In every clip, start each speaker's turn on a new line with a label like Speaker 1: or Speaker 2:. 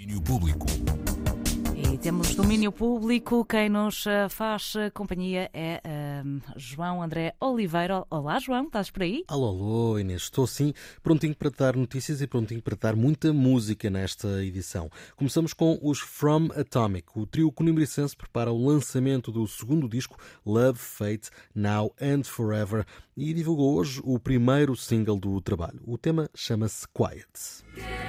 Speaker 1: Domínio público.
Speaker 2: E temos domínio público. Quem nos eh, faz eh, companhia é ehm, João André Oliveira. Olá, João, estás por aí?
Speaker 3: Alô, alô, Inês. Estou sim, prontinho para te dar notícias e prontinho para te dar muita música nesta edição. Começamos com os From Atomic. O trio conimbricense prepara o lançamento do segundo disco Love, Fate, Now and Forever e divulgou hoje o primeiro single do trabalho. O tema chama-se Quiet.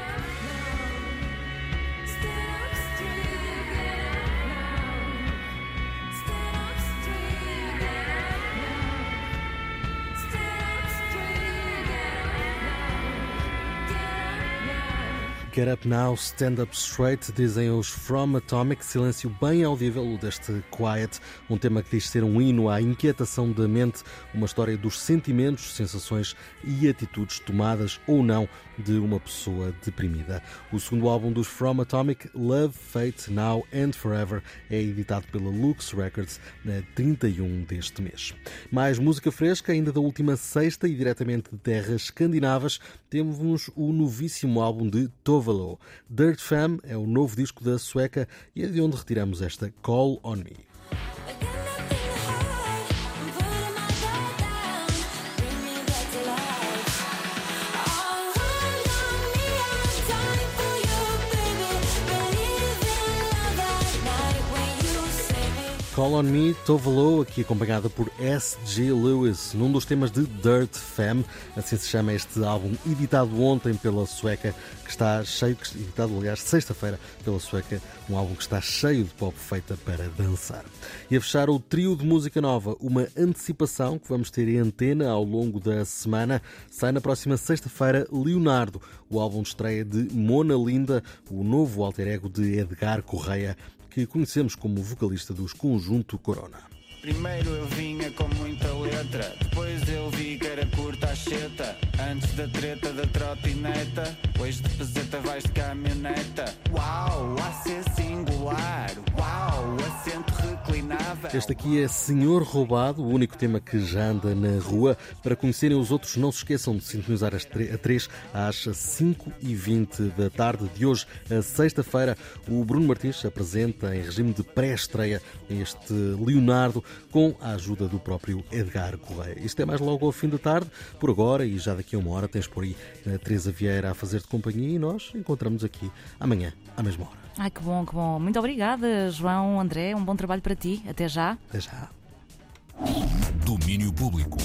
Speaker 3: Get Up Now, Stand Up Straight, dizem os From Atomic, silêncio bem audível deste Quiet, um tema que diz ser um hino à inquietação da mente, uma história dos sentimentos, sensações e atitudes tomadas ou não de uma pessoa deprimida. O segundo álbum dos From Atomic, Love, Fate, Now and Forever, é editado pela Lux Records na 31 deste mês. Mais música fresca, ainda da última sexta e diretamente de terras escandinavas, temos o novíssimo álbum de Tove Dirt Fam é o novo disco da sueca e é de onde retiramos esta Call on Me. Call on Me, Tovalo, aqui acompanhada por S.G. Lewis, num dos temas de Dirt Fam, assim se chama este álbum, editado ontem pela sueca, que está cheio, editado aliás sexta-feira pela sueca, um álbum que está cheio de pop feita para dançar. E a fechar o trio de música nova, uma antecipação que vamos ter em antena ao longo da semana, sai na próxima sexta-feira Leonardo, o álbum de estreia de Mona Linda, o novo alter ego de Edgar Correia, que conhecemos como vocalista dos Conjunto Corona.
Speaker 4: Primeiro eu vinha com muita letra, depois eu vi que era curta a cheta. Antes da treta da trotineta, hoje de peseta vais de caminhoneta. Uau, a
Speaker 3: Este aqui é Senhor Roubado, o único tema que já anda na rua. Para conhecerem os outros, não se esqueçam de sintonizar a 3 às 5h20 da tarde de hoje, sexta-feira. O Bruno Martins apresenta em regime de pré-estreia este Leonardo com a ajuda do próprio Edgar Correia. Isto é mais logo ao fim da tarde. Por agora, e já daqui a uma hora, tens por aí a Teresa Vieira a fazer-te companhia e nós encontramos aqui amanhã, à mesma hora.
Speaker 2: Ai, que bom, que bom. Muito obrigada, João, André. Um bom trabalho para ti. Até já.
Speaker 3: Até já.
Speaker 1: Domínio Público.